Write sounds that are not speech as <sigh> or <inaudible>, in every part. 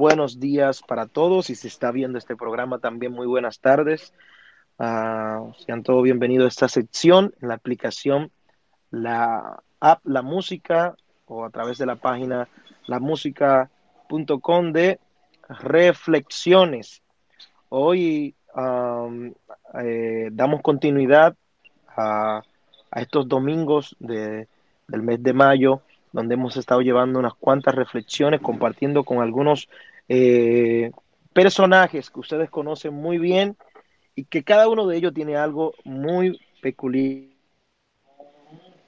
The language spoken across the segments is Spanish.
buenos días para todos y si está viendo este programa también muy buenas tardes. Uh, sean todos bienvenidos a esta sección en la aplicación, la app La Música o a través de la página lamusica.com de reflexiones. Hoy eh, damos continuidad a, a estos domingos de, del mes de mayo donde hemos estado llevando unas cuantas reflexiones, compartiendo con algunos eh, personajes que ustedes conocen muy bien y que cada uno de ellos tiene algo muy peculiar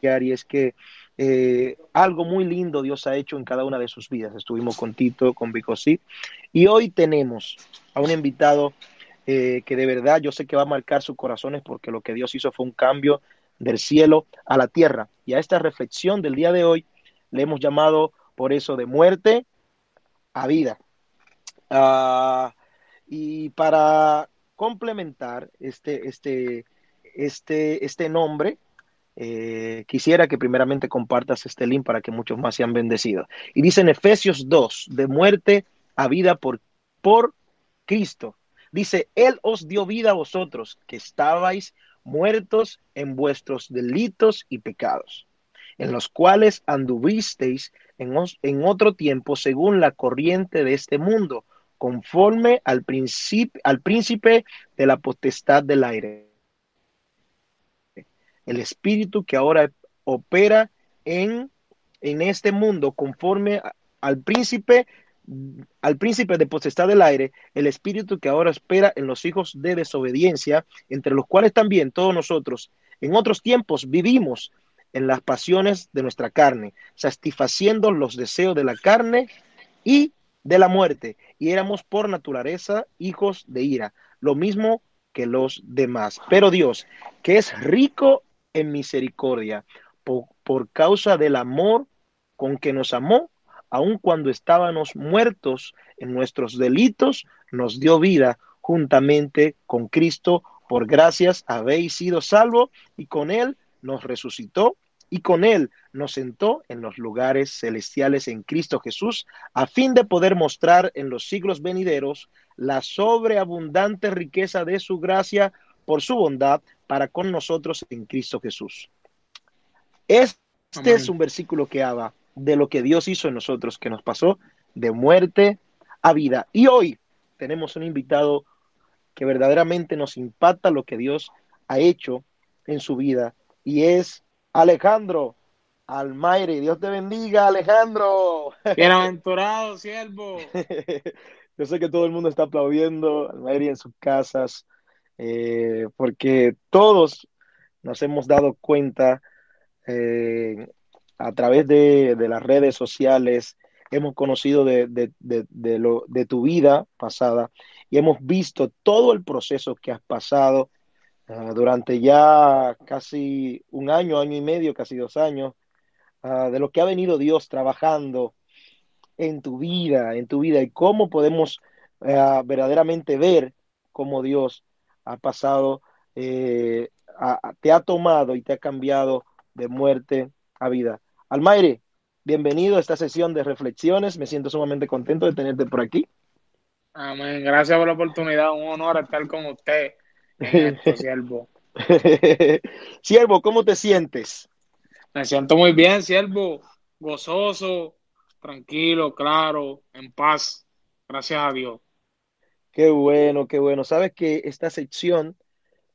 y es que eh, algo muy lindo Dios ha hecho en cada una de sus vidas. Estuvimos con Tito, con Bicosí y hoy tenemos a un invitado eh, que de verdad yo sé que va a marcar sus corazones porque lo que Dios hizo fue un cambio del cielo a la tierra. Y a esta reflexión del día de hoy le hemos llamado por eso de muerte a vida. Uh, y para complementar este, este, este, este nombre, eh, quisiera que primeramente compartas este link para que muchos más sean bendecidos. Y dice en Efesios 2, de muerte a vida por, por Cristo. Dice, Él os dio vida a vosotros, que estabais muertos en vuestros delitos y pecados en los cuales anduvisteis en, en otro tiempo según la corriente de este mundo, conforme al, al príncipe de la potestad del aire. El espíritu que ahora opera en, en este mundo, conforme al príncipe al príncipe de potestad del aire, el espíritu que ahora espera en los hijos de desobediencia, entre los cuales también todos nosotros en otros tiempos vivimos en las pasiones de nuestra carne, satisfaciendo los deseos de la carne y de la muerte, y éramos por naturaleza hijos de ira, lo mismo que los demás. Pero Dios, que es rico en misericordia, por, causa del amor con que nos amó, aun cuando estábamos muertos en nuestros delitos, nos dio vida juntamente con Cristo. Por gracias habéis sido salvos y con Él nos resucitó y con Él nos sentó en los lugares celestiales en Cristo Jesús, a fin de poder mostrar en los siglos venideros la sobreabundante riqueza de su gracia por su bondad para con nosotros en Cristo Jesús. Este es un versículo que habla de lo que Dios hizo en nosotros, que nos pasó de muerte a vida. Y hoy tenemos un invitado que verdaderamente nos impacta lo que Dios ha hecho en su vida y es Alejandro Almaire. Dios te bendiga, Alejandro. Bienaventurado, siervo. <laughs> Yo sé que todo el mundo está aplaudiendo Almaire en sus casas, eh, porque todos nos hemos dado cuenta eh, a través de, las redes sociales, hemos conocido de, lo, de tu vida pasada y hemos visto todo el proceso que has pasado Ah, durante ya casi un año, año y medio, casi dos años, ah, de lo que ha venido Dios trabajando en tu vida, en tu vida y cómo podemos ah, verdaderamente ver cómo Dios ha pasado, eh, te ha tomado y te ha cambiado de muerte a vida. Almaire, bienvenido a esta sesión de reflexiones. Me siento sumamente contento de tenerte por aquí. Amén. Gracias por la oportunidad. Un honor estar con usted siervo. <laughs> siervo, ¿cómo te sientes? Me siento muy bien, siervo. Gozoso, tranquilo, claro, en paz. Gracias a Dios. Qué bueno, qué bueno. Sabes que esta sección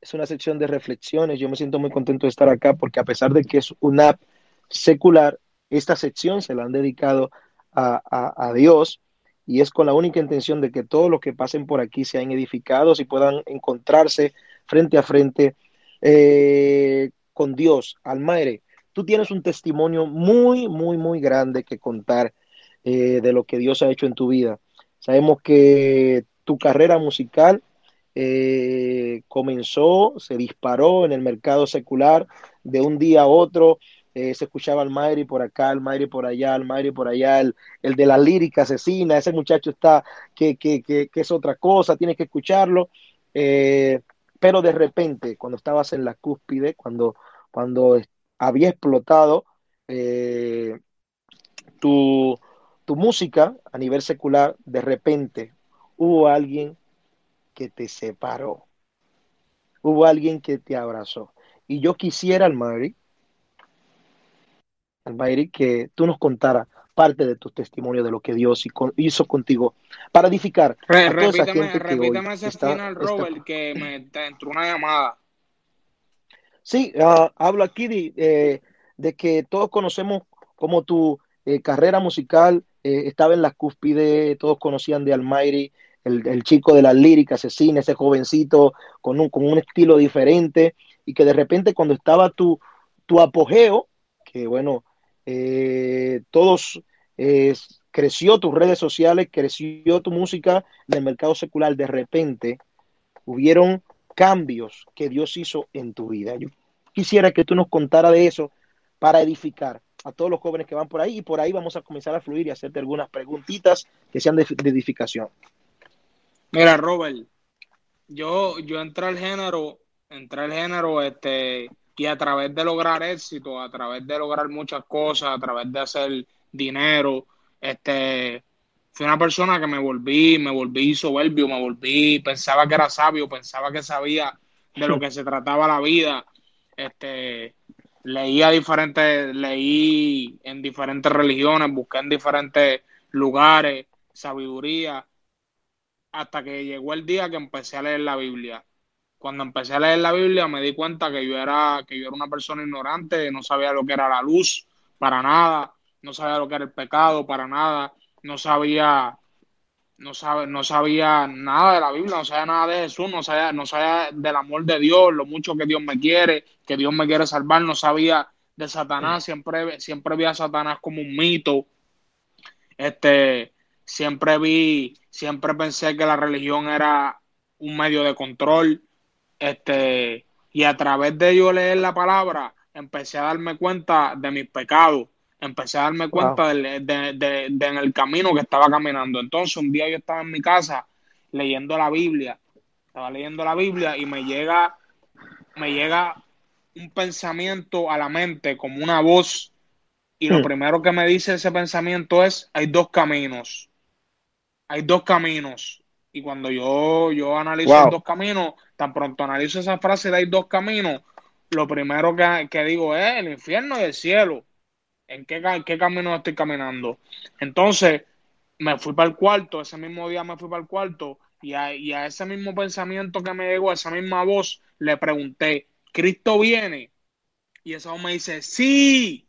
es una sección de reflexiones. Yo me siento muy contento de estar acá porque a pesar de que es una app secular, esta sección se la han dedicado a, a Dios y es con la única intención de que todos los que pasen por aquí sean edificados y puedan encontrarse frente a frente eh, con Dios. Almaire, tú tienes un testimonio muy, muy, muy grande que contar eh, de lo que Dios ha hecho en tu vida. Sabemos que tu carrera musical eh, comenzó, se disparó en el mercado secular de un día a otro se escuchaba al Mayri por acá, al Mayri por allá, al Mayri por allá, el, de la lírica asesina, ese muchacho está que, que, que, es otra cosa, tienes que escucharlo. Pero de repente, cuando estabas en la cúspide, cuando, cuando había explotado eh, tu, tu música a nivel secular, de repente hubo alguien que te separó, hubo alguien que te abrazó. Y yo quisiera, Almari, Almari, que tú nos contaras parte de tu testimonio de lo que Dios hizo contigo para edificar a toda esa gente repítame ese final, Robert, que me entró una llamada. Sí, uh, hablo aquí de, eh, de, que todos conocemos como tu eh, carrera musical eh, estaba en la cúspide, todos conocían de Almighty, el, el, chico de las líricas, ese cine, ese jovencito con un, con un estilo diferente, y que de repente cuando estaba tu, tu apogeo, que bueno, eh, todos eh, creció tus redes sociales, creció tu música en el mercado secular, de repente hubieron cambios que Dios hizo en tu vida. Yo quisiera que tú nos contara de eso para edificar a todos los jóvenes que van por ahí y por ahí vamos a comenzar a fluir y hacerte algunas preguntitas que sean de, edificación. Mira, Robert, yo, yo entré al género, entré al género, este, y a través de lograr éxito, a través de lograr muchas cosas, a través de hacer dinero, este, fui una persona que me volví, me volví soberbio, me volví, pensaba que era sabio, pensaba que sabía de lo que se trataba la vida, este, leía diferentes, leí en diferentes religiones, busqué en diferentes lugares, sabiduría, hasta que llegó el día que empecé a leer la Biblia. Cuando empecé a leer la Biblia me di cuenta que yo era, que yo era una persona ignorante, no sabía lo que era la luz para nada, no sabía lo que era el pecado para nada, no sabía, no sabe, no sabía nada de la Biblia, no sabía nada de Jesús, no sabía, no sabía del amor de Dios, lo mucho que Dios me quiere, que Dios me quiere salvar, no sabía de Satanás, siempre, siempre vi a Satanás como un mito. Este, siempre vi, siempre pensé que la religión era un medio de control este, y a través de yo leer la palabra, empecé a darme cuenta de mis pecados, empecé a darme cuenta de, de, en el camino que estaba caminando. Entonces, un día yo estaba en mi casa leyendo la Biblia, estaba leyendo la Biblia y me llega, me llega un pensamiento a la mente como una voz y lo hmm. primero que me dice ese pensamiento es, hay dos caminos, hay dos caminos. Y cuando yo, yo analizo los dos caminos, tan pronto analizo esa frase de hay dos caminos, lo primero que, digo es el infierno y el cielo. ¿En qué, qué camino estoy caminando? Entonces, me fui para el cuarto, ese mismo día me fui para el cuarto y a, y a ese mismo pensamiento que me llegó, a esa misma voz, le pregunté, ¿Cristo viene? Y esa voz me dice, sí.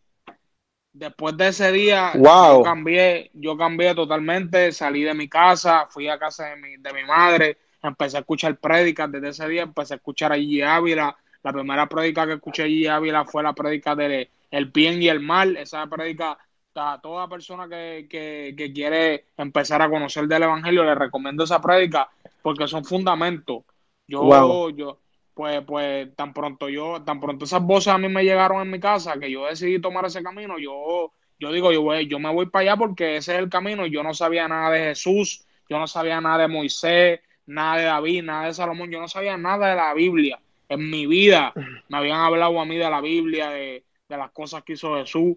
Después de ese día, yo cambié, yo cambié totalmente, salí de mi casa, fui a casa de mi, de mi madre, empecé a escuchar prédicas desde ese día, empecé a escuchar a Gigi Ávila. La primera prédica que escuché a Gigi Ávila fue la prédica de El bien y el mal. Esa prédica a toda persona que, que, quiere empezar a conocer del Evangelio, le recomiendo esa prédica porque son fundamentos. Yo, yo, pues, pues, tan pronto yo, tan pronto esas voces a mí me llegaron en mi casa que yo decidí tomar ese camino, yo, yo digo, yo voy, yo me voy para allá porque ese es el camino. Yo no sabía nada de Jesús, yo no sabía nada de Moisés, nada de David, nada de Salomón, yo no sabía nada de la Biblia. En mi vida me habían hablado a mí de la Biblia, de, las cosas que hizo Jesús.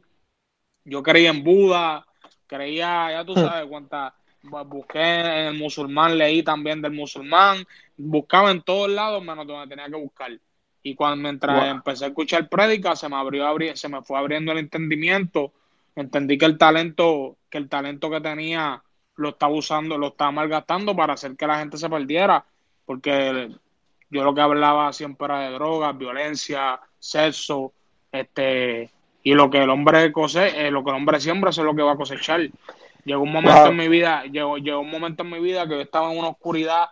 Yo creía en Buda, creía, ya tú sabes cuántas, busqué en el musulmán, leí también del musulmán, buscaba en todos lados menos donde tenía que buscar. Y cuando mientras empecé a escuchar prédica, se me abrió, se me fue abriendo el entendimiento, entendí que el talento, que el talento que tenía lo estaba usando, lo estaba malgastando para hacer que la gente se perdiera, porque yo lo que hablaba siempre era de drogas, violencia, sexo, este, y lo que el hombre cose, eh, lo que el hombre siembra, eso es lo que va a cosechar. Llegó un momento en mi vida, llegó, llegó un momento en mi vida que yo estaba en una oscuridad,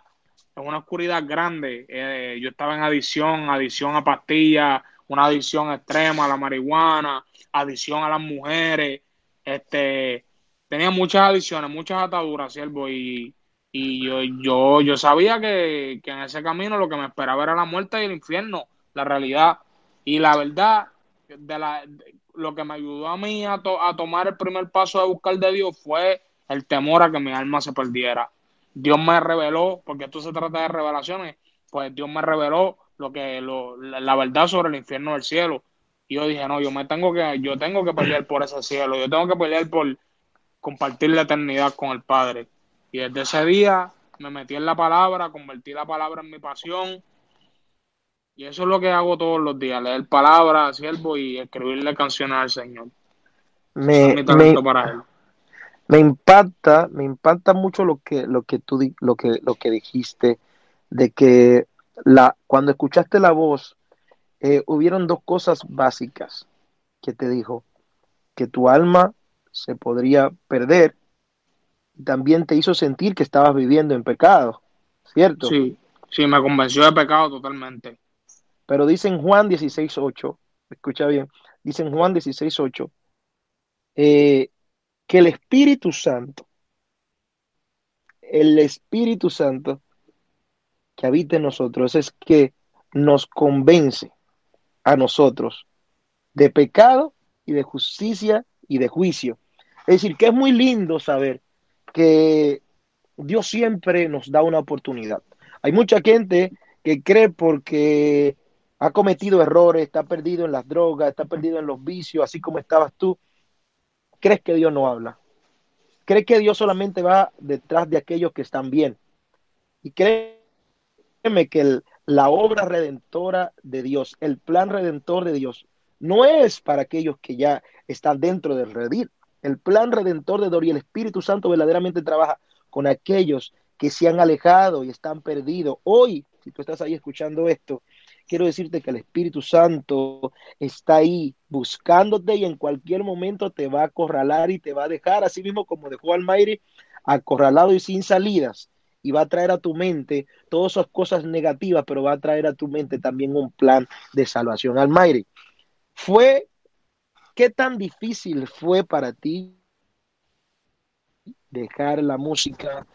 en una oscuridad grande. Eh, yo estaba en adicción, adicción a pastillas, una adicción extrema a la marihuana, adicción a las mujeres, este, tenía muchas adicciones, muchas ataduras, siervo, y, y yo, yo, yo sabía que, en ese camino lo que me esperaba era la muerte y el infierno, la realidad. Y la verdad, de la, lo que me ayudó a mí a, a tomar el primer paso de buscar de Dios fue el temor a que mi alma se perdiera. Dios me reveló, porque esto se trata de revelaciones, pues Dios me reveló lo que lo, la verdad sobre el infierno del cielo. Y yo dije, no, yo me tengo que, yo tengo que pelear por ese cielo, yo tengo que pelear por, compartir la eternidad con el Padre. Y desde ese día me metí en la palabra, convertí la palabra en mi pasión. Y eso es lo que hago todos los días, leer palabras, siervo, y escribirle canciones al Señor. Me, me, para él. me impacta, me impacta mucho lo que, lo que tú lo que, lo que dijiste, de que la, cuando escuchaste la voz, eh, hubieron dos cosas básicas que te dijo, que tu alma se podría perder también te hizo sentir que estabas viviendo en pecado, ¿cierto? Sí, sí, me convenció de pecado totalmente. Pero dice en Juan 16.8, escucha bien, dice en Juan 16.8, eh, que el Espíritu Santo, el Espíritu Santo que habita en nosotros es que nos convence a nosotros de pecado y de justicia y de juicio. Es decir, que es muy lindo saber que Dios siempre nos da una oportunidad. Hay mucha gente que cree porque ha cometido errores, está perdido en las drogas, está perdido en los vicios, así como estabas tú, crees que Dios no habla. Crees que Dios solamente va detrás de aquellos que están bien. Y créeme que la obra redentora de Dios, el plan redentor de Dios, no es para aquellos que ya están dentro del redil. El plan redentor de Dios y el Espíritu Santo verdaderamente trabaja con aquellos que se han alejado y están perdidos. Hoy, si tú estás ahí escuchando esto, quiero decirte que el Espíritu Santo está ahí buscándote y en cualquier momento te va a acorralar y te va a dejar, así mismo como dejó al Mayri, acorralado y sin salidas. Y va a traer a tu mente todas esas cosas negativas, pero va a traer a tu mente también un plan de salvación. al Mayri. ¿Fue qué tan difícil fue para ti dejar la música?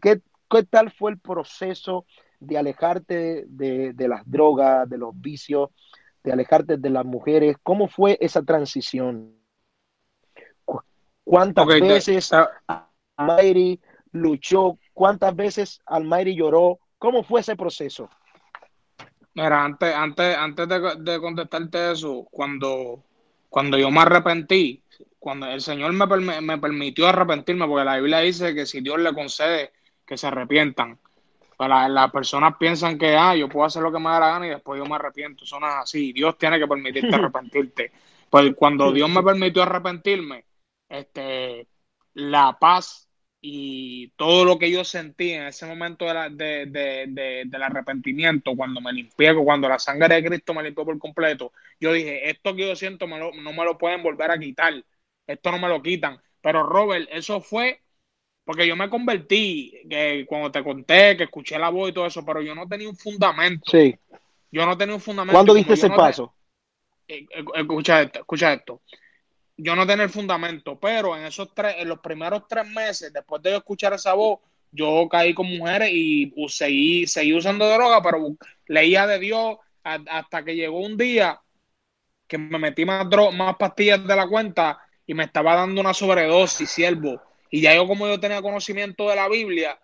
¿Qué, qué tal fue el proceso de alejarte de, de, las drogas, de los vicios, de alejarte de las mujeres? ¿Cómo fue esa transición? ¿Cuántas veces Almighty luchó? ¿Cuántas veces Almighty lloró? ¿Cómo fue ese proceso? Mira, antes, antes, antes de, contestarte eso, cuando, cuando yo me arrepentí, cuando el Señor me, me permitió arrepentirme, porque la Biblia dice que si Dios le concede que se arrepientan, pues las personas piensan que, ah, yo puedo hacer lo que me da la gana y después yo me arrepiento. Eso no es así. Dios tiene que permitirte <laughs> arrepentirte. Pues cuando Dios me permitió arrepentirme, este, la paz y todo lo que yo sentí en ese momento de la, de, de, del arrepentimiento, cuando me limpié, cuando la sangre de Cristo me limpió por completo, yo dije, esto que yo siento no me lo pueden volver a quitar, esto no me lo quitan. Pero Robert, eso fue porque yo me convertí, que cuando te conté, que escuché la voz y todo eso, pero yo no tenía un fundamento. Sí. Yo no tenía un fundamento. ¿Cuándo diste ese paso? Eh, eh, escucha esto, escucha esto yo no tenía el fundamento, pero en esos tres, en los primeros tres meses, después de escuchar esa voz, yo caí con mujeres y seguí, seguí usando droga, pero leía de Dios hasta que llegó un día que me metí más, más pastillas de la cuenta y me estaba dando una sobredosis, siervo. Y ya yo, como yo tenía conocimiento de la Biblia,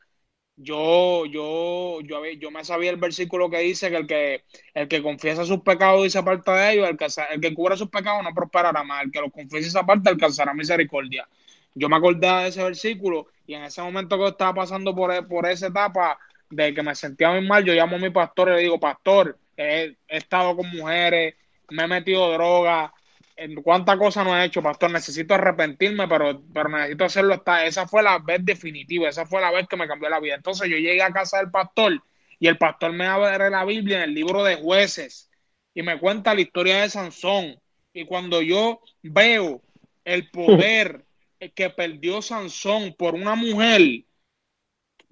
yo, yo, yo, yo me sabía el versículo que dice que el que, el que confiesa sus pecados y se aparta de ellos, el que, el que cubre sus pecados no prosperará más, el que los confiesa y se aparta alcanzará misericordia. Yo me acordaba de ese versículo y en ese momento que estaba pasando por, por esa etapa de que me sentía muy mal, yo llamo a mi pastor y le digo, pastor, he, he estado con mujeres, me he metido droga, cuántas cosas no he hecho, pastor. Necesito arrepentirme, pero, pero necesito hacerlo. Hasta, esa fue la vez definitiva, esa fue la vez que me cambió la vida. Entonces yo llegué a casa del pastor y el pastor me abre la Biblia en el libro de jueces y me cuenta la historia de Sansón. Y cuando yo veo el poder que perdió Sansón por una mujer,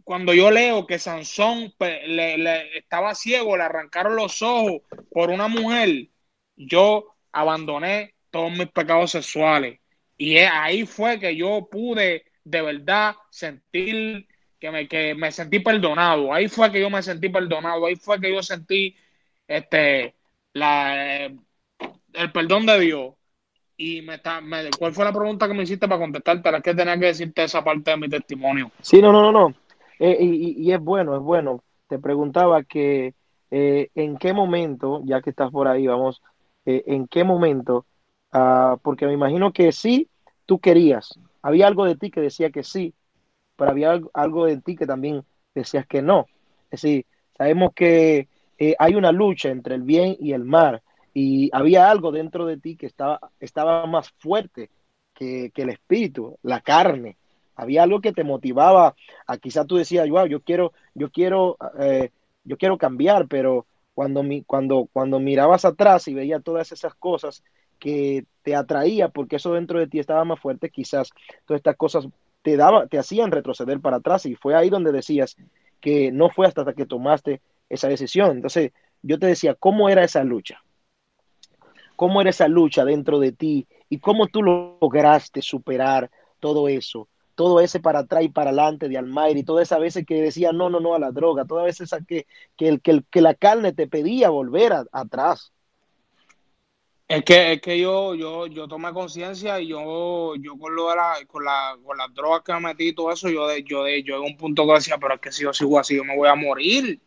cuando yo leo que Sansón le, estaba ciego, le arrancaron los ojos por una mujer, yo abandoné todos mis pecados sexuales. Y ahí fue que yo pude de verdad sentir que me, que me sentí perdonado. Ahí fue que yo me sentí perdonado. Ahí fue que yo sentí este la, el perdón de Dios. Y me, me, ¿cuál fue la pregunta que me hiciste para contestarte? Es que tenía que decirte esa parte de mi testimonio. Sí, no, no, no, no. Eh, y, es bueno, es bueno. Te preguntaba que eh, en qué momento, ya que estás por ahí, vamos, eh, en qué momento Ah, porque me imagino que sí, tú querías, había algo de ti que decía que sí, pero había algo de ti que también decías que no. Es decir, sabemos que eh, hay una lucha entre el bien y el mal, y había algo dentro de ti que estaba, estaba más fuerte que, el espíritu, la carne. Había algo que te motivaba a quizás tú decías, wow, yo quiero, yo quiero, eh, yo quiero cambiar, pero cuando, mi, cuando, cuando mirabas atrás y veías todas esas cosas que te atraía porque eso dentro de ti estaba más fuerte, quizás todas estas cosas te daba, te hacían retroceder para atrás y fue ahí donde decías que no fue hasta que tomaste esa decisión. Entonces, yo te decía, ¿cómo era esa lucha? ¿Cómo era esa lucha dentro de ti y cómo tú lograste superar todo eso? Todo ese para atrás y para adelante de Almighty, todas esas veces que decía no, no, no a la droga, todas veces que, que, que, que la carne te pedía volver atrás. Es que, es que yo, yo, yo tomé conciencia y yo, yo con lo de la, con la, con las drogas que me metí y todo eso, yo de, yo de, yo en un punto que decía, pero es que si yo sigo así, yo me voy a morir.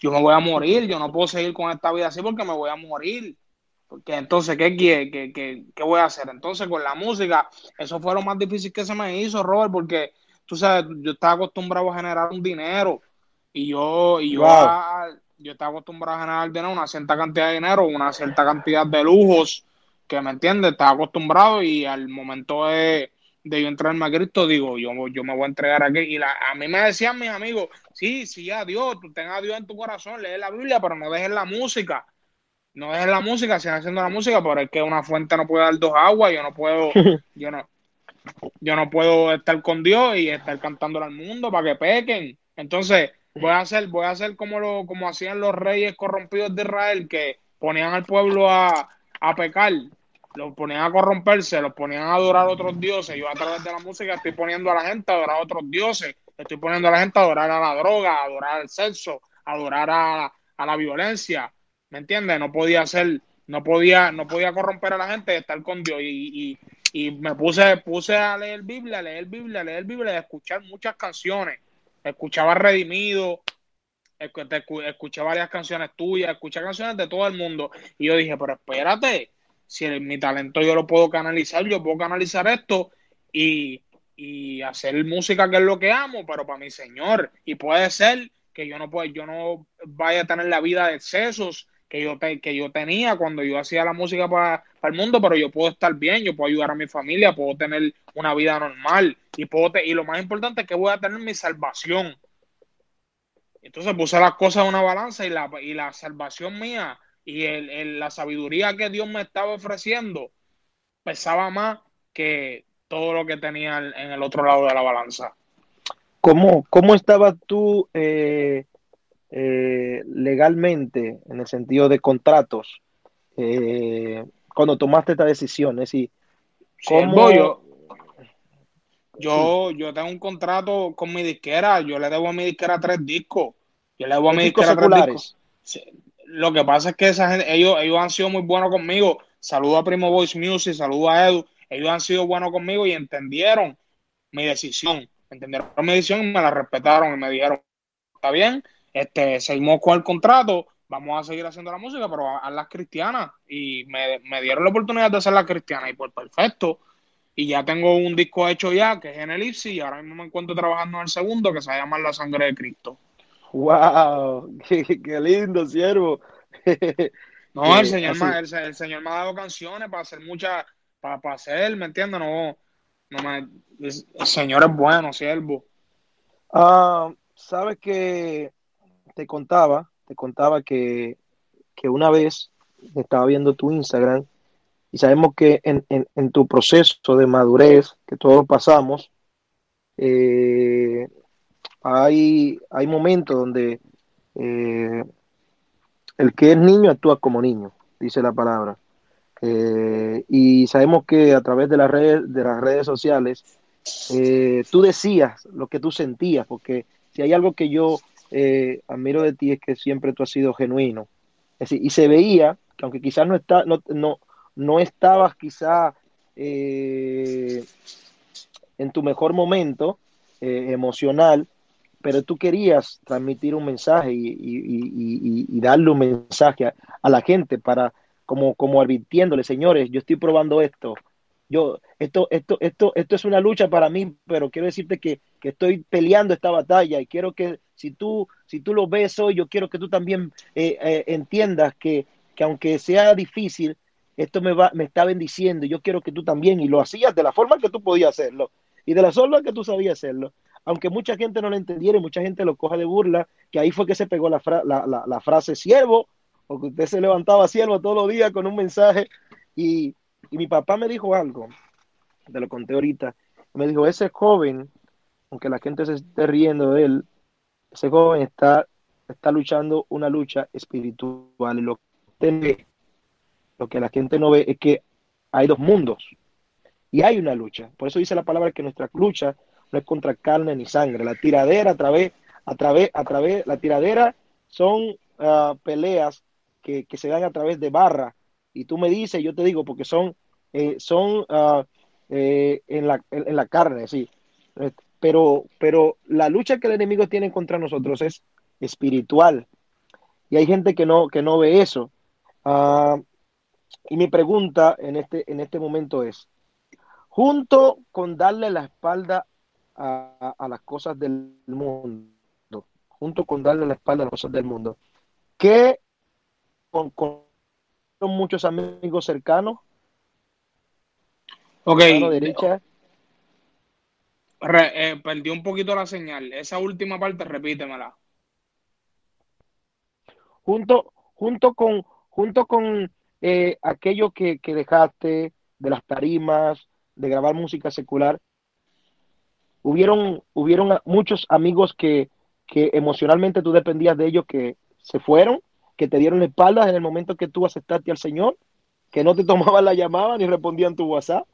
Yo me voy a morir, yo no puedo seguir con esta vida así porque me voy a morir. Porque entonces, ¿qué, qué, qué, qué, qué voy a hacer? Entonces, con la música, eso fue lo más difícil que se me hizo, Robert, porque tú sabes, yo estaba acostumbrado a generar un dinero y yo, y yo yo estaba acostumbrado a generar dinero, una cierta cantidad de dinero, una cierta cantidad de lujos, que me entiendes, estaba acostumbrado y al momento de, de yo entrarme a Cristo, digo, yo, yo me voy a entregar aquí. Y la, a mí me decían mis amigos, sí, sí, ya Dios, tú tengas a Dios en tu corazón, lee la Biblia, pero no dejes la música. No dejes la música, sigan haciendo la música, pero es que una fuente no puede dar dos aguas, yo no puedo, <laughs> yo no, yo no puedo estar con Dios y estar cantándole al mundo para que pequen. Entonces, Voy a hacer, voy a hacer como lo, como hacían los reyes corrompidos de Israel, que ponían al pueblo a, a pecar, los ponían a corromperse, los ponían a adorar a otros dioses. Yo a través de la música estoy poniendo a la gente a adorar a otros dioses, estoy poniendo a la gente a adorar a la droga, a adorar al sexo, a adorar a, a la violencia. ¿Me entiendes? No podía hacer, no podía, no podía corromper a la gente y estar con Dios. Y, y, y me puse, puse a leer Biblia, a leer Biblia, a leer Biblia, a escuchar muchas canciones escuchaba Redimido, escuché varias canciones tuyas, escuché canciones de todo el mundo. Y yo dije, pero espérate, si mi talento yo lo puedo canalizar, yo puedo canalizar esto y, y hacer música que es lo que amo, pero para mi Señor. Y puede ser que yo no, pueda, yo no vaya a tener la vida de excesos que yo, que yo tenía cuando yo hacía la música para, el mundo, pero yo puedo estar bien, yo puedo ayudar a mi familia, puedo tener una vida normal y, puedo y lo más importante es que voy a tener mi salvación. Entonces puse las cosas en una balanza y la, y la salvación mía y el, la sabiduría que Dios me estaba ofreciendo pesaba más que todo lo que tenía en el otro lado de la balanza. ¿Cómo, cómo estabas tú eh, eh, legalmente, en el sentido de contratos, eh, cuando tomaste esta decisión? Es decir, ¿cómo... yo, yo, yo tengo un contrato con mi disquera, yo le debo a mi disquera tres discos. Yo le debo a mi disquera tres discos. Lo que pasa es que esa gente, ellos, ellos han sido muy buenos conmigo. Saludo a Primo Voice Music, saludo a Edu. Ellos han sido buenos conmigo y entendieron mi decisión. Entendieron mi decisión y me la respetaron y me dijeron, está bien, este, seguimos con el contrato, vamos a seguir haciendo la música, pero a, las cristianas. Y me, dieron la oportunidad de hacer la cristiana y pues perfecto. Y ya tengo un disco hecho ya, que es en Elipsis, y ahora mismo me encuentro trabajando en el segundo, que se llama La Sangre de Cristo. ¡Wow! <laughs> ¡Qué, lindo, siervo! <laughs> no, el señor, me, el, señor me ha dado canciones para hacer muchas, para, para hacer, ¿me entiendes? No, no me, el, señor es bueno, siervo. Ah, Sabes que te contaba, te contaba que, una vez estaba viendo tu Instagram y sabemos que en, tu proceso de madurez que todos pasamos, eh, hay, hay momentos donde eh, el que es niño actúa como niño, dice la palabra. Eh, y sabemos que a través de las redes, de las redes sociales, tú decías lo que tú sentías, porque si hay algo que yo eh, admiro de ti es que siempre tú has sido genuino. y se veía que aunque quizás no, no, no, no estabas quizá eh, en tu mejor momento eh, emocional, pero tú querías transmitir un mensaje y, darle un mensaje a, la gente para como, como advirtiéndole, señores, yo estoy probando esto, yo, esto, esto, esto, esto es una lucha para mí, pero quiero decirte que, que estoy peleando esta batalla y quiero que si tú, si tú lo ves hoy, yo quiero que tú también eh, eh, entiendas que, que aunque sea difícil, esto me, va, me está bendiciendo y yo quiero que tú también, y lo hacías de la forma que tú podías hacerlo y de la forma que tú sabías hacerlo, aunque mucha gente no lo entendiera y mucha gente lo coja de burla, que ahí fue que se pegó la, fra la, la, frase siervo, porque usted se levantaba siervo todos los días con un mensaje y, y mi papá me dijo algo, te lo conté ahorita, me dijo, ese joven, aunque la gente se esté riendo de él, ese joven está, está luchando una lucha espiritual. Y lo que, lo que la gente no ve es que hay dos mundos y hay una lucha. Por eso dice la palabra que nuestra lucha no es contra carne ni sangre. La tiradera a través, a través, a través, la tiradera son uh, peleas que, que, se dan a través de barra. Y tú me dices, yo te digo, porque son, eh, son uh, eh, en, la, en, en, la, carne, sí. Pero, pero la lucha que el enemigo tiene contra nosotros es espiritual. Y hay gente que no, que no ve eso. Uh, y mi pregunta en este, en este momento es, junto con darle la espalda a, a, las cosas del mundo, junto con darle la espalda a las cosas del mundo, ¿qué con, con muchos amigos cercanos? Ok. Mano derecha. Re, eh, perdí un poquito la señal. Esa última parte, repítemela. Junto, junto con, junto con eh, aquello que, que, dejaste de las tarimas, de grabar música secular, hubieron, hubieron muchos amigos que, que emocionalmente tú dependías de ellos que se fueron, que te dieron espaldas en el momento que tú aceptaste al Señor, que no te <laughs> tomaban la llamada ni respondían tu WhatsApp.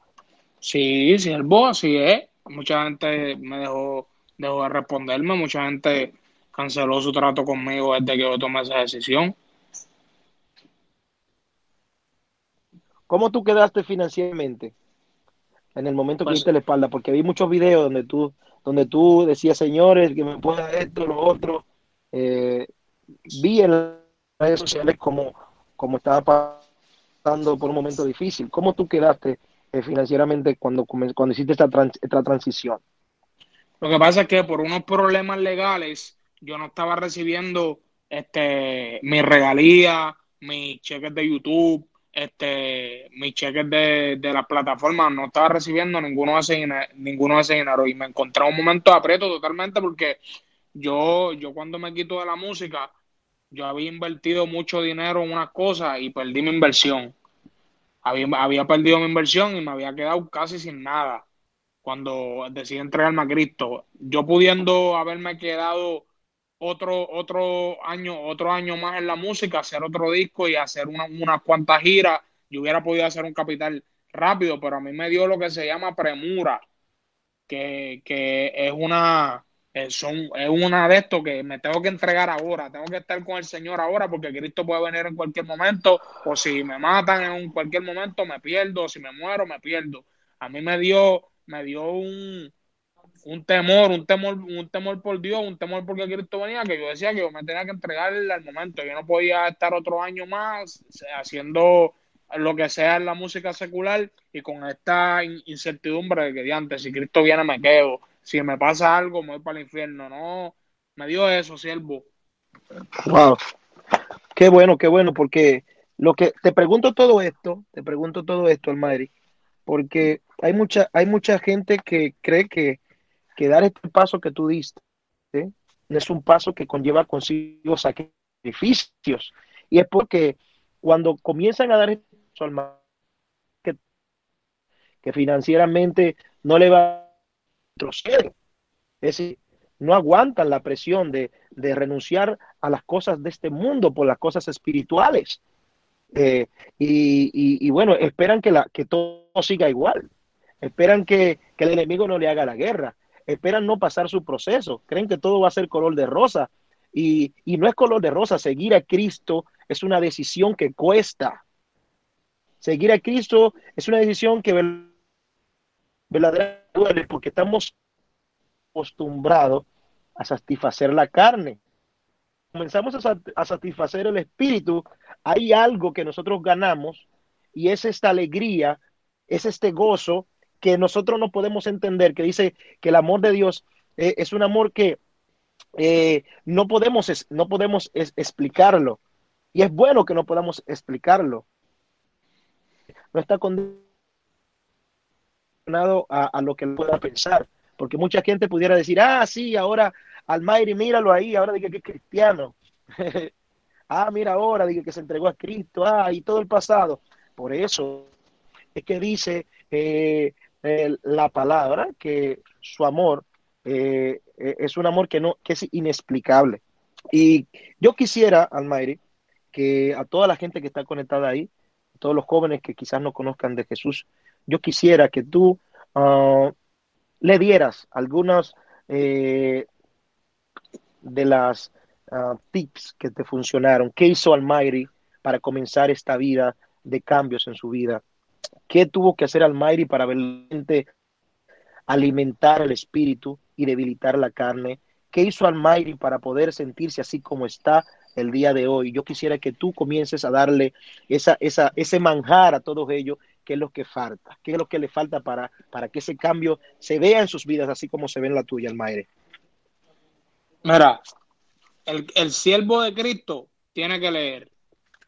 Sí, sí, el bo, así es. Mucha gente me dejó, dejó de responderme, mucha gente canceló su trato conmigo desde que yo tomé esa decisión. ¿Cómo tú quedaste financieramente en el momento que pues, diste la espalda? Porque vi muchos videos donde tú, donde tú decías, señores, que me pueda esto, lo otro. Eh, vi en las redes sociales como, como estaba pasando por un momento difícil. ¿Cómo tú quedaste eh, financieramente cuando, cuando hiciste esta, trans, esta transición? Lo que pasa es que por unos problemas legales yo no estaba recibiendo este mis regalías, mis cheques de YouTube, este, mis cheques de, de las plataformas, no estaba recibiendo ninguno de, ese, ninguno de ese dinero y me encontré un momento de aprieto totalmente porque yo, yo cuando me quito de la música, yo había invertido mucho dinero en unas cosas y perdí mi inversión. Había, había perdido mi inversión y me había quedado casi sin nada cuando decidí entregarme a Cristo. Yo pudiendo haberme quedado otro, otro año, otro año más en la música, hacer otro disco y hacer una, unas cuantas giras, yo hubiera podido hacer un capital rápido, pero a mí me dio lo que se llama premura, que, que es una son, es una de estos que me tengo que entregar ahora, tengo que estar con el Señor ahora porque Cristo puede venir en cualquier momento o si me matan en cualquier momento me pierdo, si me muero me pierdo. A mí me dio, me dio un, un temor, un temor, un temor por Dios, un temor porque Cristo venía, que yo decía que yo me tenía que entregarle al momento. Yo no podía estar otro año más haciendo lo que sea en la música secular y con esta incertidumbre de que antes, si Cristo viene me quedo, si me pasa algo me voy para el infierno. No, me dio eso, siervo. Wow. Qué bueno, qué bueno, porque lo que te pregunto todo esto, te pregunto todo esto, Almadri, porque hay mucha, hay mucha gente que cree que que dar este paso que tú diste ¿sí? es un paso que conlleva consigo sacrificios. Y es porque cuando comienzan a dar este paso al que, que financieramente no le va a retroceder, es decir, no aguantan la presión de, de, renunciar a las cosas de este mundo por las cosas espirituales. Eh, y, y, y, bueno, esperan que, la, que todo siga igual. Esperan que, que el enemigo no le haga la guerra esperan no pasar su proceso, creen que todo va a ser color de rosa. Y, y no es color de rosa, seguir a Cristo es una decisión que cuesta. Seguir a Cristo es una decisión que verdaderamente duele porque estamos acostumbrados a satisfacer la carne. Comenzamos a, a, satisfacer el espíritu, hay algo que nosotros ganamos y es esta alegría es este gozo que nosotros no podemos entender, que dice que el amor de Dios eh, es un amor que eh, no podemos, no podemos explicarlo. Y es bueno que no podamos explicarlo. No está condenado a, lo que pueda pensar. Porque mucha gente pudiera decir, ah, sí, ahora Almayri, míralo ahí, ahora dice que es cristiano. <laughs> ah, mira ahora, dice que se entregó a Cristo, ah, y todo el pasado. Por eso es que dice eh, la palabra que su amor eh, eh, es un amor que, no, que es inexplicable. Y yo quisiera, Almayri, que a toda la gente que está conectada ahí, todos los jóvenes que quizás no conozcan de Jesús, yo quisiera que tú ah, le dieras algunos de las ah, tips que te funcionaron. ¿Qué hizo Almighty para comenzar esta vida de cambios en su vida? ¿Qué tuvo que hacer Almighty para verdaderamente alimentar el espíritu y debilitar la carne? ¿Qué hizo Almighty para poder sentirse así como está el día de hoy? Yo quisiera que tú comiences a darle esa, esa, ese manjar a todos ellos, qué es lo que falta, qué es lo que le falta para, para que ese cambio se vea en sus vidas, así como se ve en la tuya, Almighty. Mira, el, el siervo de Cristo tiene que leer.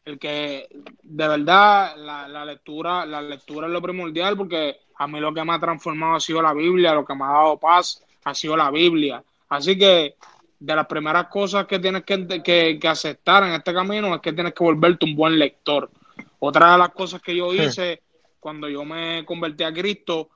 El que de verdad la, la, lectura, la lectura es lo primordial porque a mí lo que me ha transformado ha sido la Biblia, lo que me ha dado paz ha sido la Biblia. Así que de las primeras cosas que tienes que, que, que aceptar en este camino es que tienes que volverte un buen lector. Otra de las cosas que yo hice cuando yo me convertí a Cristo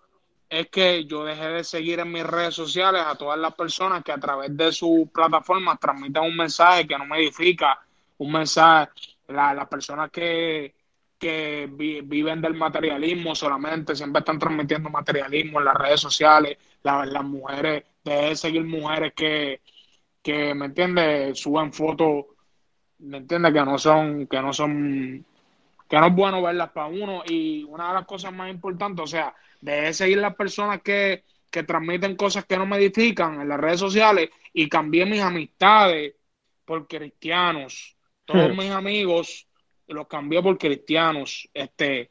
es que yo dejé de seguir en mis redes sociales a todas las personas que a través de sus plataformas transmiten un mensaje que no me edifica, un mensaje, las personas que, que viven del materialismo solamente, siempre están transmitiendo materialismo en las redes sociales, las mujeres, dejé de seguir mujeres que, que ¿me entiendes? Suben fotos, ¿me entiendes? Que no son, que no son, que no es bueno verlas para uno. Y una de las cosas más importantes, o sea, de seguir las personas que, que transmiten cosas que no me edifican en las redes sociales y cambié mis amistades por cristianos. Todos hmm. mis amigos los cambié por cristianos. Este,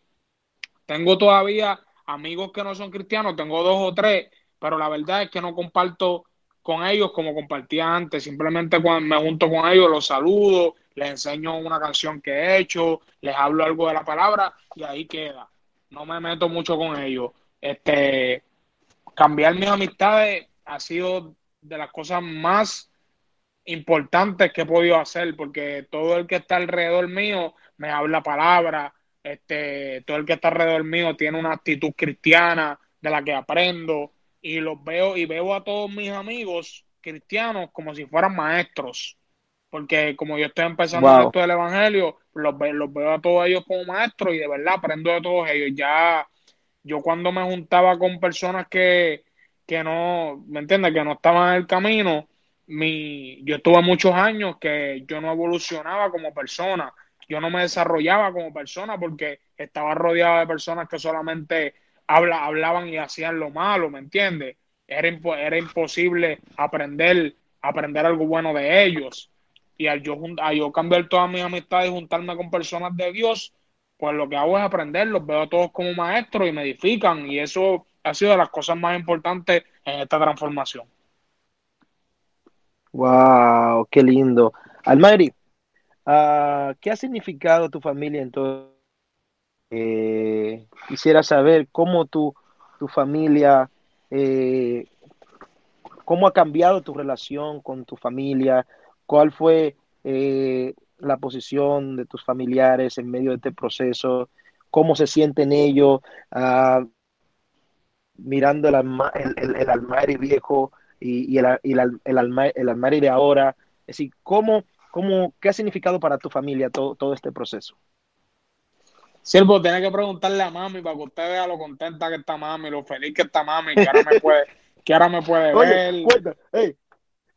tengo todavía amigos que no son cristianos, tengo dos o tres, pero la verdad es que no comparto con ellos como compartía antes. Simplemente cuando me junto con ellos los saludo, les enseño una canción que he hecho, les hablo algo de la palabra y ahí queda. No me meto mucho con ellos. Este, cambiar mis amistades ha sido de las cosas más importantes que he podido hacer, porque todo el que está alrededor mío me habla palabra, este, todo el que está alrededor mío tiene una actitud cristiana de la que aprendo y los veo y veo a todos mis amigos cristianos como si fueran maestros, porque como yo estoy empezando esto del evangelio, los, los veo a todos ellos como maestros y de verdad aprendo de todos ellos. Ya yo cuando me juntaba con personas que, que no, ¿me entiendes? Que no estaban en el camino, mi, yo estuve muchos años que yo no evolucionaba como persona, yo no me desarrollaba como persona porque estaba rodeado de personas que solamente habla, hablaban y hacían lo malo, ¿me entiendes? Era, era imposible aprender, aprender algo bueno de ellos. Y al yo, al yo cambiar todas mis amistades y juntarme con personas de Dios, pues lo que hago es aprender, los veo a todos como maestros y me edifican y eso ha sido de las cosas más importantes en esta transformación. Wow, qué lindo. Almari, uh, ¿qué ha significado tu familia en todo? Eh, quisiera saber cómo tu, tu familia, eh, cómo ha cambiado tu relación con tu familia, cuál fue eh, la posición de tus familiares en medio de este proceso, cómo se sienten ellos uh, mirando el, el, el, almari viejo y, y el, el, el, almari de ahora. Es decir, ¿cómo, cómo, ¿qué ha significado para tu familia todo, todo este proceso? Siervo, tiene que preguntarle a mami para que usted vea lo contenta que está mami, lo feliz que está mami, que ahora me puede, que ahora me puede <laughs> ver. Cuéntalo, hey,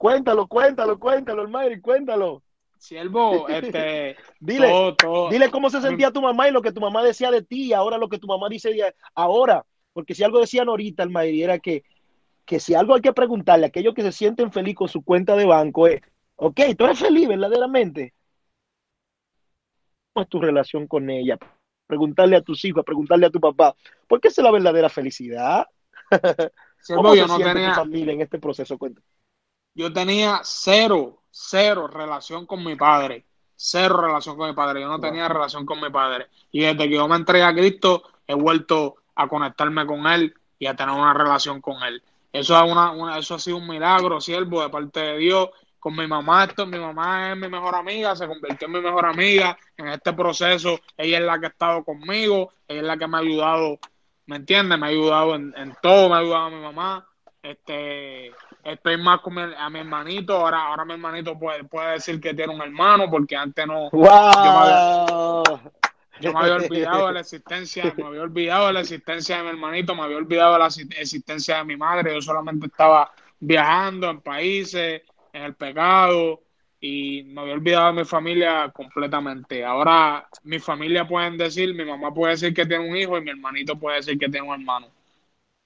cuéntalo, cuéntalo, cuéntalo, Almari, cuéntalo. Siervo, este, <laughs> dile, dile cómo se sentía tu mamá y lo que tu mamá decía de ti, y ahora lo que tu mamá dice de ahora, porque si algo decían ahorita, el Mayri, era que, que si algo hay que preguntarle a aquellos que se sienten feliz con su cuenta de banco es, ok, tú eres feliz verdaderamente. ¿Cómo es tu relación con ella? preguntarle a tus hijos, preguntarle a tu papá, ¿por qué es la verdadera felicidad? <laughs> ¿Cómo yo no tenía, tu familia en este proceso? Yo tenía cero, cero relación con mi padre, cero relación con mi padre, yo no tenía relación con mi padre. Y desde que yo me entregué a Cristo, he vuelto a conectarme con él y a tener una relación con él. Eso, es una, eso ha sido un milagro, siervo, de parte de Dios con mi mamá, esto, mi mamá es mi mejor amiga, se convirtió en mi mejor amiga en este proceso, ella es la que ha estado conmigo, ella es la que me ha ayudado, ¿me entiendes? Me ha ayudado en, todo, me ha ayudado a mi mamá, este, estoy más con mi, a mi hermanito, ahora, ahora mi hermanito puede, puede decir que tiene un hermano, porque antes no, wow. yo, me había, olvidado de la existencia, me había olvidado de la existencia de mi hermanito, me había olvidado de la existencia de mi madre, yo solamente estaba viajando en países, en el pecado y me había olvidado de mi familia completamente. Ahora mi familia pueden decir, mi mamá puede decir que tiene un hijo y mi hermanito puede decir que tiene un hermano.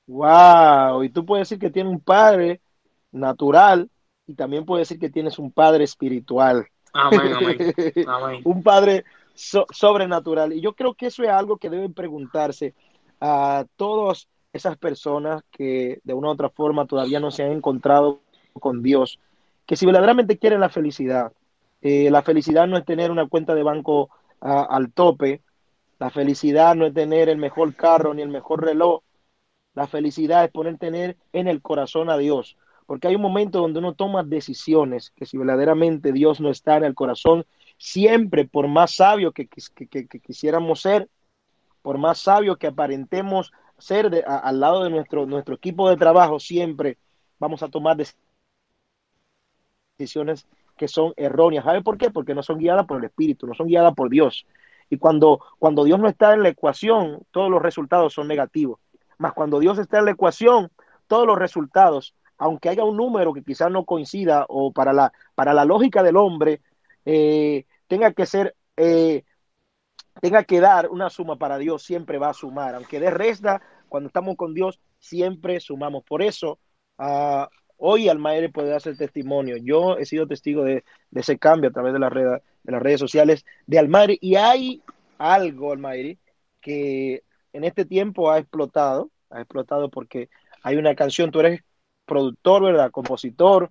Wow, y tú puedes decir que tiene un padre natural y también puedes decir que tienes un padre espiritual. Amén, <laughs> amén. un padre sobrenatural. Y yo creo que eso es algo que deben preguntarse a todas esas personas que de una u otra forma todavía no se han encontrado con Dios que si verdaderamente quieren la felicidad, eh, la felicidad no es tener una cuenta de banco al tope, la felicidad no es tener el mejor carro ni el mejor reloj, la felicidad es poner tener en el corazón a Dios, porque hay un momento donde uno toma decisiones que si verdaderamente Dios no está en el corazón, siempre por más sabio que, quisiéramos ser, por más sabio que aparentemos ser al lado de nuestro, nuestro equipo de trabajo, siempre vamos a tomar decisiones que son erróneas. ¿Sabe por qué? Porque no son guiadas por el Espíritu, no son guiadas por Dios. Y cuando, cuando Dios no está en la ecuación, todos los resultados son negativos. Más cuando Dios está en la ecuación, todos los resultados, aunque haya un número que quizás no coincida o para la, para la lógica del hombre, eh, tenga que ser, eh, tenga que dar una suma para Dios, siempre va a sumar. Aunque de resta, cuando estamos con Dios, siempre sumamos. Por eso, uh, Hoy Almaire puede hacer testimonio. Yo he sido testigo de, ese cambio a través de, la red, de las redes sociales de Almaire y hay algo, Almaire, que en este tiempo ha explotado, ha explotado porque hay una canción, tú eres productor, ¿verdad? Compositor.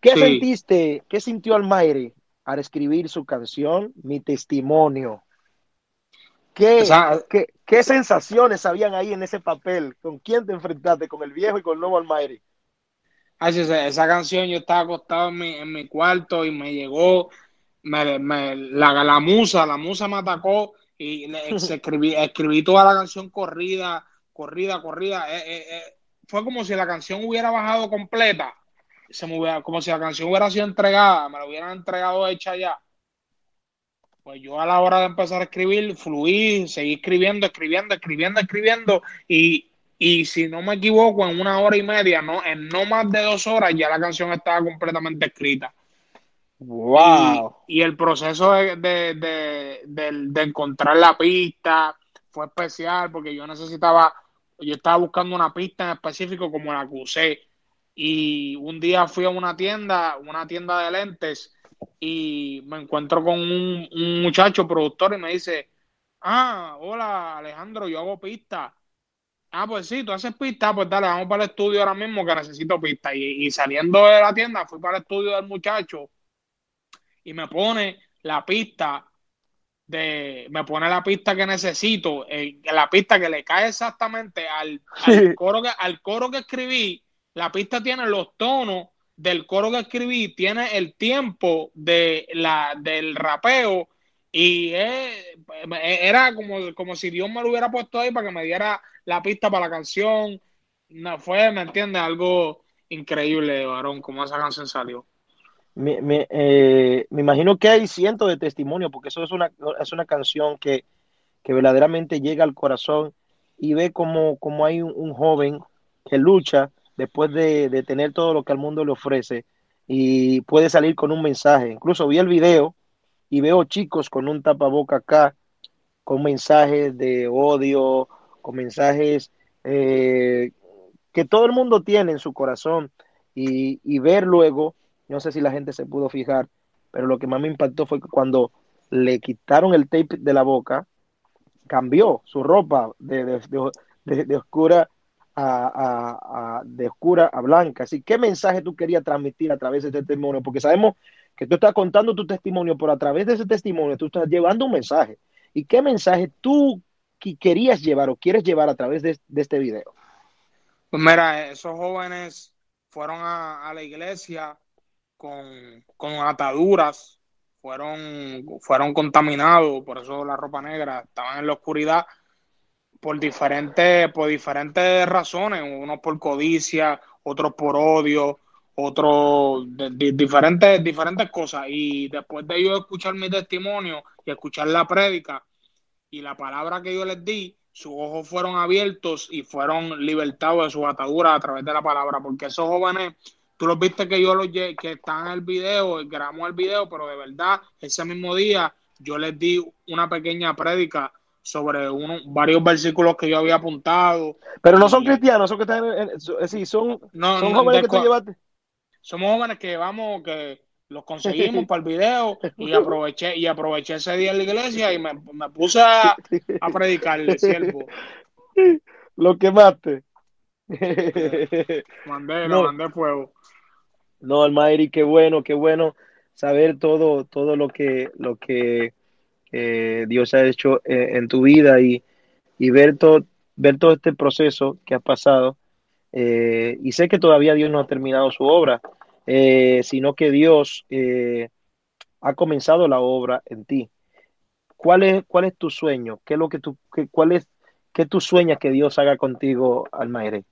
¿Qué sentiste, qué sintió Almaire al escribir su canción, Mi Testimonio? ¿Qué, ¿qué, sensaciones habían ahí en ese papel? ¿Con quién te enfrentaste? ¿Con el viejo y con el nuevo Almighty? esa, esa, canción yo estaba acostado en mi, en mi cuarto y me llegó me, la, la, musa, la musa me atacó y escribí, escribí toda la canción corrida, corrida, corrida. Eh, eh, eh, fue como si la canción hubiera bajado completa, se me hubiera, como si la canción hubiera sido entregada, me la hubieran entregado hecha ya pues yo a la hora de empezar a escribir, fluí, seguí escribiendo, escribiendo, escribiendo, escribiendo, y, y si no me equivoco, en una hora y media, no, en no más de dos horas, ya la canción estaba completamente escrita. Wow. Y, el proceso de, de, de, encontrar la pista fue especial porque yo necesitaba, yo estaba buscando una pista en específico como la usé. Y un día fui a una tienda, una tienda de lentes, y me encuentro con un, muchacho productor y me dice, ah, hola Alejandro, yo hago pista. Ah, pues sí, tú haces pista, pues dale, vamos para el estudio ahora mismo que necesito pista. Y, saliendo de la tienda fui para el estudio del muchacho y me pone la pista de, me pone la pista que necesito, eh, la pista que le cae exactamente al, al, coro que, al coro que escribí. La pista tiene los tonos del coro que escribí tiene el tiempo de la, del rapeo y era como, como si Dios me lo hubiera puesto ahí para que me diera la pista para la canción. No, fue, ¿me entiendes? Algo increíble, varón, como esa canción salió. Me, eh, me, imagino que hay cientos de testimonios, porque eso es una, es una canción que, que verdaderamente llega al corazón y ve como, como hay un joven que lucha después de, tener todo lo que el mundo le ofrece y puede salir con un mensaje. Incluso vi el video y veo chicos con un tapaboca acá, con mensajes de odio, con mensajes eh, que todo el mundo tiene en su corazón y, ver luego, no sé si la gente se pudo fijar, pero lo que más me impactó fue que cuando le quitaron el tape de la boca, cambió su ropa de, de, de, oscura a, a, a, de oscura a blanca. Así, ¿qué mensaje tú querías transmitir a través de este testimonio? Porque sabemos que tú estás contando tu testimonio, pero a través de ese testimonio tú estás llevando un mensaje. ¿Y qué mensaje tú querías llevar o quieres llevar a través de, de este video? Pues mira, esos jóvenes fueron a, a la iglesia con, con, ataduras, fueron, fueron contaminados, por eso la ropa negra, estaban en la oscuridad por diferentes, por diferentes razones, unos por codicia, otros por odio, otros diferentes, diferentes cosas. Y después de yo escuchar mi testimonio y escuchar la prédica y la palabra que yo les di, sus ojos fueron abiertos y fueron libertados de sus ataduras a través de la palabra, porque esos jóvenes, tú los viste que yo los que están en el video, grabamos el video, pero de verdad, ese mismo día yo les di una pequeña prédica sobre uno, varios versículos que yo había apuntado. Pero no son cristianos, son que están en, en, sí, son, no, son no, jóvenes que tú llevaste. Somos jóvenes que vamos, que los conseguimos <laughs> para el video y aproveché y aproveché ese día en la iglesia y me, me puse a, a predicarle, siervo. <laughs> Lo quemaste. mandé, no, mandé fuego. No, Almairi, qué bueno, qué bueno saber todo, todo lo que, lo que eh, Dios ha hecho eh, en tu vida y, y ver, todo, ver todo este proceso que has pasado. Eh, y sé que todavía Dios no ha terminado su obra, sino que Dios ha comenzado la obra en ti. ¿Cuál es, cuál es tu sueño? ¿Qué es lo que tú, qué, cuál es, qué tú sueñas que Dios haga contigo, Almaire?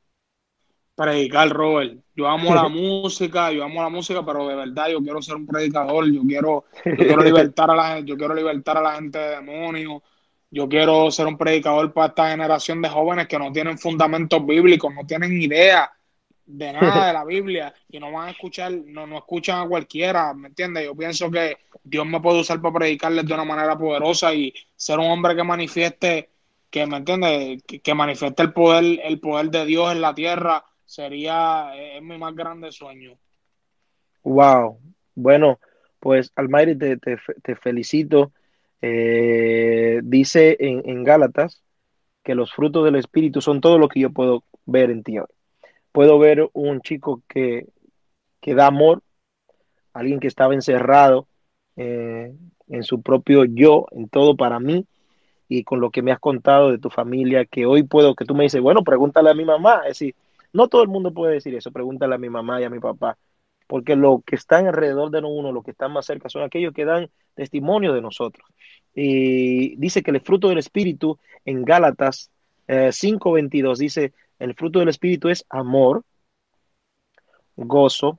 Predicar, Robert. Yo amo la <laughs> música, yo amo la música, pero de verdad yo quiero ser un predicador, yo quiero, yo quiero <laughs> libertar a la gente, yo quiero libertar a la gente de demonios, yo quiero ser un predicador para esta generación de jóvenes que no tienen fundamentos bíblicos, no tienen idea de nada de la Biblia y no van a escuchar, no, no escuchan a cualquiera, ¿me entiendes? Yo pienso que Dios me puede usar para predicarles de una manera poderosa y ser un hombre que manifieste, que me entiendes, que, que manifieste el poder, el poder de Dios en la tierra, sería, es mi más grande sueño. Wow, bueno, pues Almairi, te, te, te felicito. Eh, dice en, en Gálatas que los frutos del Espíritu son todo lo que yo puedo ver en ti hoy puedo ver un chico que, que da amor, alguien que estaba encerrado eh, en su propio yo, en todo para mí, y con lo que me has contado de tu familia, que hoy puedo, que tú me dices, bueno, pregúntale a mi mamá, es decir, no todo el mundo puede decir eso, pregúntale a mi mamá y a mi papá, porque lo que están alrededor de uno, lo que están más cerca, son aquellos que dan testimonio de nosotros. Y dice que el fruto del Espíritu en Gálatas eh, 5.22 dice, el fruto del Espíritu es amor, gozo,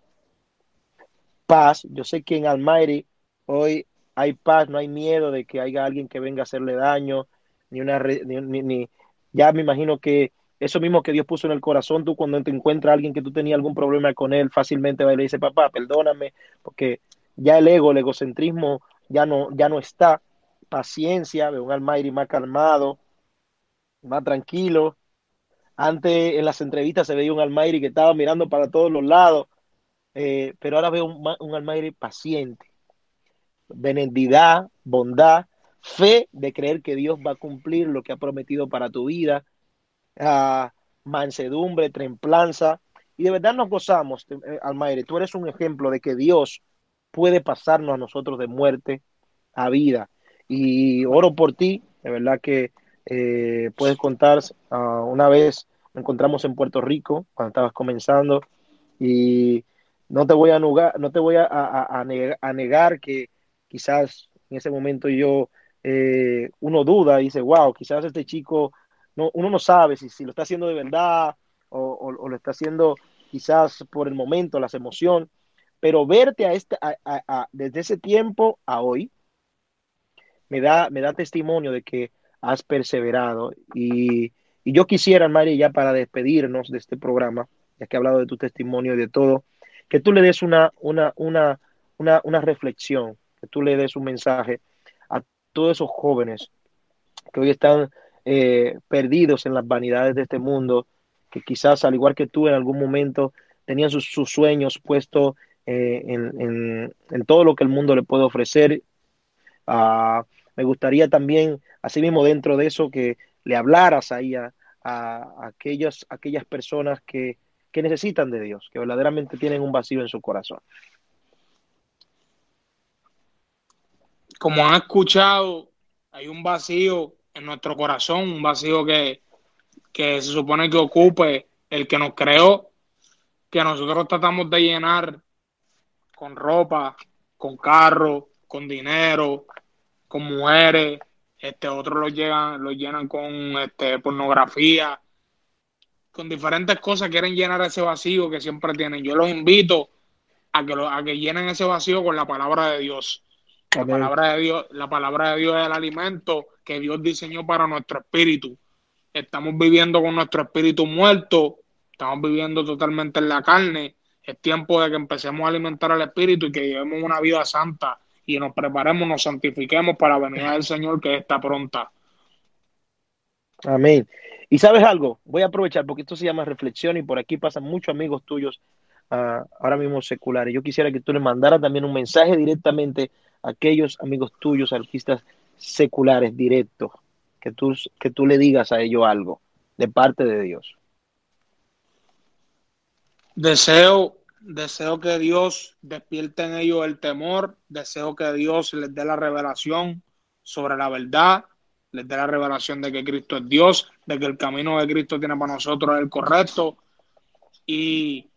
paz. Yo sé que en Almighty hoy hay paz, no hay miedo de que haya alguien que venga a hacerle daño, ni una ni, ni, ya me imagino que eso mismo que Dios puso en el corazón, tú cuando te encuentras a alguien que tú tenías algún problema con él, fácilmente va y le dice, papá, perdóname, porque ya el ego, el egocentrismo ya no, ya no está. Paciencia, veo un Almighty más calmado, más tranquilo, antes en las entrevistas se veía un Almairi que estaba mirando para todos los lados, eh, pero ahora veo un, un paciente, benignidad, bondad, fe de creer que Dios va a cumplir lo que ha prometido para tu vida, uh, mansedumbre, templanza, y de verdad nos gozamos, eh, Almairi, tú eres un ejemplo de que Dios puede pasarnos a nosotros de muerte a vida, y oro por ti, de verdad que eh, puedes contar uh, una vez encontramos en Puerto Rico cuando estabas comenzando y no te voy a no te voy a, negar, que quizás en ese momento yo, eh, uno duda y dice, wow, quizás este chico, no, uno no sabe si, si lo está haciendo de verdad o, lo está haciendo quizás por el momento, las emociones, pero verte a este, desde ese tiempo a hoy, me da, me da testimonio de que has perseverado. Y y yo quisiera, Mari, ya para despedirnos de este programa, ya que he hablado de tu testimonio y de todo, que tú le des una, una, una, una, una reflexión, que tú le des un mensaje a todos esos jóvenes que hoy están eh, perdidos en las vanidades de este mundo, que quizás al igual que tú en algún momento tenían sus, sueños puestos eh, en, todo lo que el mundo le puede ofrecer, Uh, me gustaría también, asimismo, dentro de eso, que le hablaras ahí a, a, aquellas, aquellas personas que, que necesitan de Dios, que verdaderamente tienen un vacío en su corazón. Como han escuchado, hay un vacío en nuestro corazón, un vacío que, que se supone que ocupe el que nos creó, que nosotros tratamos de llenar con ropa, con carro, con dinero, con mujeres, este, otros lo llenan, lo llenan con este, pornografía, con diferentes cosas, quieren llenar ese vacío que siempre tienen. Yo los invito a que, lo, a que llenen ese vacío con la palabra de Dios. La palabra de Dios, la palabra de Dios es el alimento que Dios diseñó para nuestro espíritu. Estamos viviendo con nuestro espíritu muerto, estamos viviendo totalmente en la carne. Es tiempo de que empecemos a alimentar al espíritu y que llevemos una vida santa y nos preparemos, nos santifiquemos para venir al Señor que está pronta. Amén. Y sabes algo, voy a aprovechar porque esto se llama reflexión y por aquí pasan muchos amigos tuyos uh, ahora mismo seculares. Yo quisiera que tú le mandaras también un mensaje directamente aquellos amigos tuyos, artistas seculares, directos, que tú, que tú le digas a ellos algo de parte de Dios. Deseo Deseo que Dios despierte en ellos el temor, deseo que Dios les dé la revelación sobre la verdad, les dé la revelación de que Cristo es Dios, de que el camino de Cristo tiene para nosotros el correcto. Y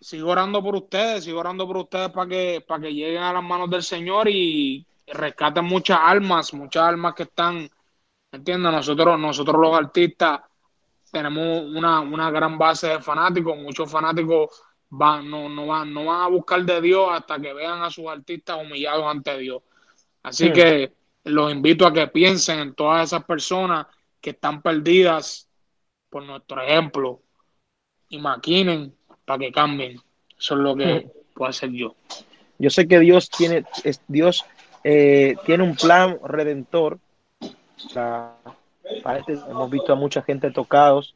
sigo orando por ustedes, sigo orando por ustedes para que, para que lleguen a las manos del Señor y rescaten muchas almas, muchas almas que están, ¿entiendes? Nosotros, nosotros los artistas tenemos una, una gran base de fanáticos, muchos fanáticos van, no, no, van, no van a buscar de Dios hasta que vean a sus artistas humillados ante Dios. Así que los invito a que piensen en todas esas personas que están perdidas por nuestro ejemplo y maquinen para que cambien. Eso es lo que hmm. puedo hacer yo. Yo sé que Dios tiene, es, Dios eh, tiene un plan redentor para, este, hemos visto a mucha gente tocados,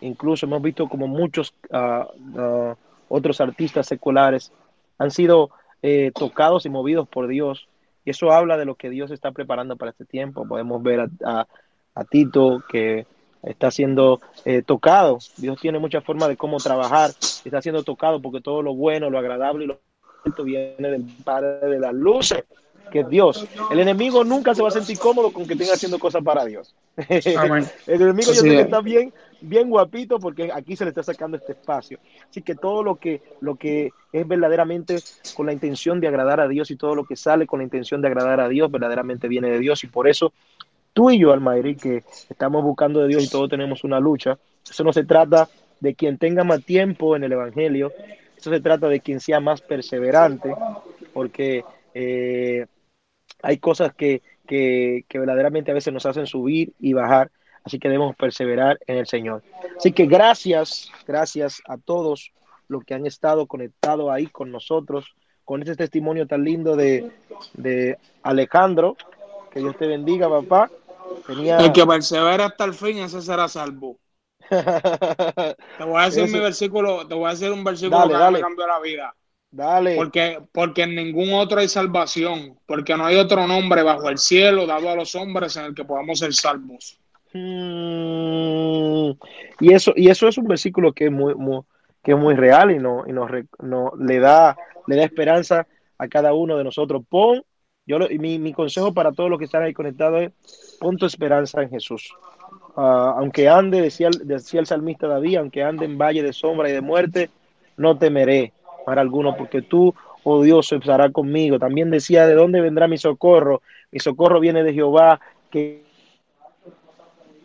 incluso hemos visto como muchos uh, uh, otros artistas seculares han sido eh, tocados y movidos por Dios. Y eso habla de lo que Dios está preparando para este tiempo. Podemos ver a, a, Tito que está siendo eh, tocado. Dios tiene muchas formas de cómo trabajar. Está siendo tocado porque todo lo bueno, lo agradable y lo viene del Padre de las luces que es Dios. El enemigo nunca se va a sentir cómodo con que estén haciendo cosas para Dios. <laughs> el enemigo yo sé que está bien, bien guapito porque aquí se le está sacando este espacio. Así que todo lo que, lo que es verdaderamente con la intención de agradar a Dios y todo lo que sale con la intención de agradar a Dios verdaderamente viene de Dios y por eso tú y yo, Almairi, que estamos buscando de Dios y todos tenemos una lucha, eso no se trata de quien tenga más tiempo en el Evangelio, eso se trata de quien sea más perseverante, porque eh, hay cosas que, que, verdaderamente a veces nos hacen subir y bajar, así que debemos perseverar en el Señor. Así que gracias, gracias a todos los que han estado conectados ahí con nosotros, con este testimonio tan lindo de, de Alejandro. Que Dios te bendiga, papá. Tenía... El que persevera hasta el fin, ese será salvo. <laughs> te voy a decir mi versículo, te voy a decir un versículo dale, que dale. me cambió la vida. Dale. Porque, porque en ningún otro hay salvación, porque no hay otro nombre bajo el cielo dado a los hombres en el que podamos ser salvos. Hmm. y eso, y eso es un versículo que es muy, que es muy real y no, y nos no, le da, le da esperanza a cada uno de nosotros. Pon, yo lo, mi, mi, consejo para todos los que están ahí conectados es pon tu esperanza en Jesús. Uh, aunque ande, decía, decía el salmista David, aunque ande en valle de sombra y de muerte, no temeré para algunos, porque tú, oh Dios, estará conmigo. También decía, ¿de dónde vendrá mi socorro? Mi socorro viene de Jehová, que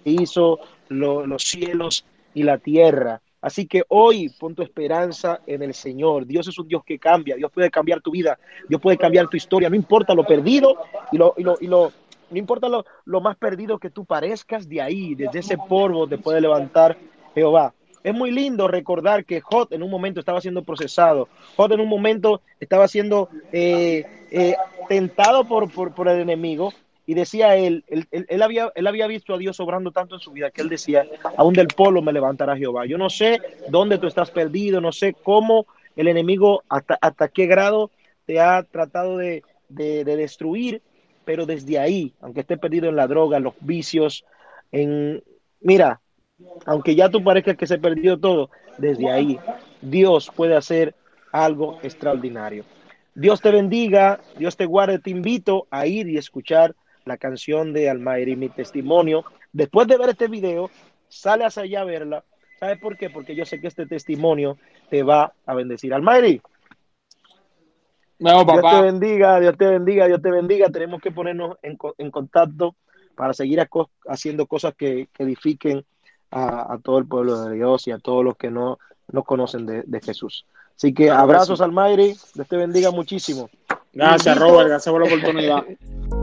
hizo lo, los cielos y la tierra. Así que hoy pon tu esperanza en el Señor. Dios es un Dios que cambia. Dios puede cambiar tu vida. Dios puede cambiar tu historia. No importa lo perdido y lo, y lo, y lo no importa lo, lo más perdido que tú parezcas, de ahí, desde ese polvo te puede levantar Jehová. Es muy lindo recordar que Hot en un momento estaba siendo procesado. Hot en un momento estaba siendo eh, eh, tentado por, por, por, el enemigo. Y decía él él, él, había, él había visto a Dios obrando tanto en su vida que él decía, aún del polo me levantará Jehová. Yo no sé dónde tú estás perdido, no sé cómo el enemigo, hasta, hasta qué grado te ha tratado de, de, de destruir, pero desde ahí, aunque esté perdido en la droga, en los vicios, en, mira, aunque ya tú parezcas que se perdió todo, desde ahí Dios puede hacer algo extraordinario. Dios te bendiga, Dios te guarde, te invito a ir y escuchar la canción de Almairi, mi testimonio. Después de ver este video, sale hacia allá a verla. ¿Sabes por qué? Porque yo sé que este testimonio te va a bendecir. Almairi. No, Dios papá. te bendiga, Dios te bendiga, Dios te bendiga. Tenemos que ponernos en, en contacto para seguir haciendo cosas que, que edifiquen a, a todo el pueblo de Dios y a todos los que no, no conocen de, de Jesús. Así que abrazos, sí. Almairi. Dios te bendiga muchísimo. Gracias, Robert. Gracias por la oportunidad. <laughs>